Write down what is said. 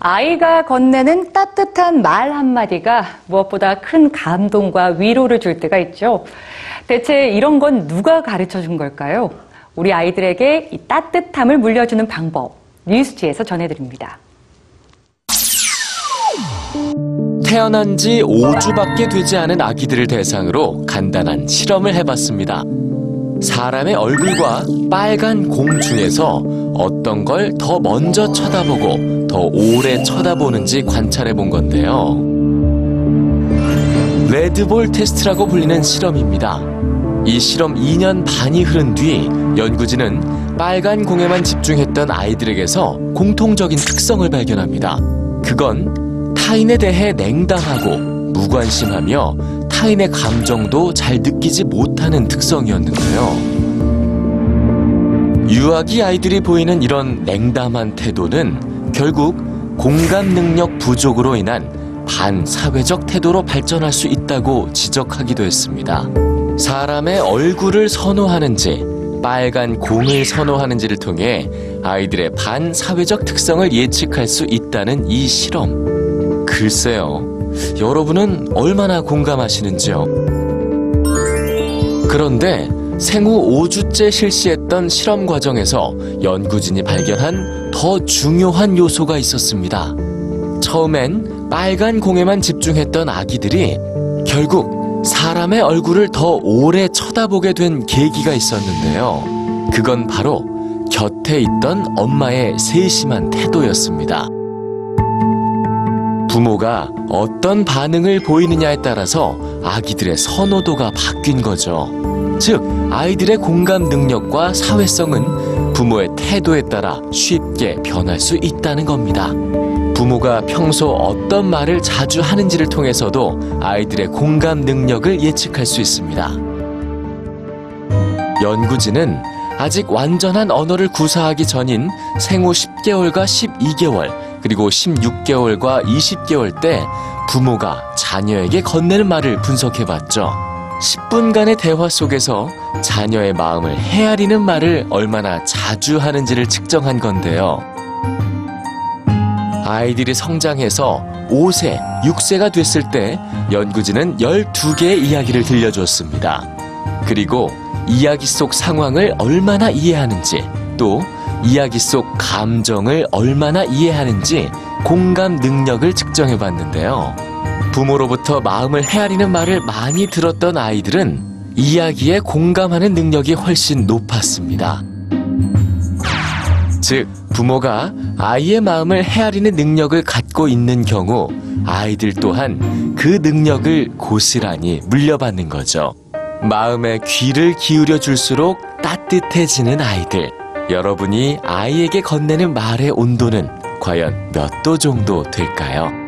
아이가 건네는 따뜻한 말 한마디가 무엇보다 큰 감동과 위로를 줄 때가 있죠. 대체 이런 건 누가 가르쳐 준 걸까요? 우리 아이들에게 이 따뜻함을 물려주는 방법, 뉴스지에서 전해드립니다. 태어난 지 5주밖에 되지 않은 아기들을 대상으로 간단한 실험을 해봤습니다. 사람의 얼굴과 빨간 공 중에서 어떤 걸 더 먼저 쳐다보고 더 오래 쳐다보는지 관찰해 본 건데요. 레드볼 테스트라고 불리는 실험입니다. 이 실험 2년 반이 흐른 뒤 연구진은 빨간 공에만 집중했던 아이들에게서 공통적인 특성을 발견합니다. 그건 타인에 대해 냉담하고 무관심하며 타인의 감정도 잘 느끼지 못하는 특성이었는데요. 유아기 아이들이 보이는 이런 냉담한 태도는 결국 공감 능력 부족으로 인한 반사회적 태도로 발전할 수 있다고 지적하기도 했습니다. 사람의 얼굴을 선호하는지 빨간 공을 선호하는지를 통해 아이들의 반사회적 특성을 예측할 수 있다는 이 실험. 글쎄요. 여러분은 얼마나 공감하시는지요? 그런데 생후 5주째 실시했던 실험 과정에서 연구진이 발견한 더 중요한 요소가 있었습니다. 처음엔 빨간 공에만 집중했던 아기들이 결국 사람의 얼굴을 더 오래 쳐다보게 된 계기가 있었는데요. 그건 바로 곁에 있던 엄마의 세심한 태도였습니다. 부모가 어떤 반응을 보이느냐에 따라서 아기들의 선호도가 바뀐 거죠. 즉, 아이들의 공감 능력과 사회성은 부모의 태도에 따라 쉽게 변할 수 있다는 겁니다. 부모가 평소 어떤 말을 자주 하는지를 통해서도 아이들의 공감 능력을 예측할 수 있습니다. 연구진은 아직 완전한 언어를 구사하기 전인 생후 10개월과 12개월, 그리고 16개월과 20개월 때 부모가 자녀에게 건네는 말을 분석해 봤죠. 10분간의 대화 속에서 자녀의 마음을 헤아리는 말을 얼마나 자주 하는지를 측정한 건데요. 아이들이 성장해서 5세, 6세가 됐을 때 연구진은 12개의 이야기를 들려줬습니다. 그리고 이야기 속 상황을 얼마나 이해하는지, 또 이야기 속 감정을 얼마나 이해하는지 공감 능력을 측정해 봤는데요. 부모로부터 마음을 헤아리는 말을 많이 들었던 아이들은 이야기에 공감하는 능력이 훨씬 높았습니다. 즉, 부모가 아이의 마음을 헤아리는 능력을 갖고 있는 경우 아이들 또한 그 능력을 고스란히 물려받는 거죠. 마음에 귀를 기울여 줄수록 따뜻해지는 아이들. 여러분이 아이에게 건네는 말의 온도는 과연 몇 도 정도 될까요?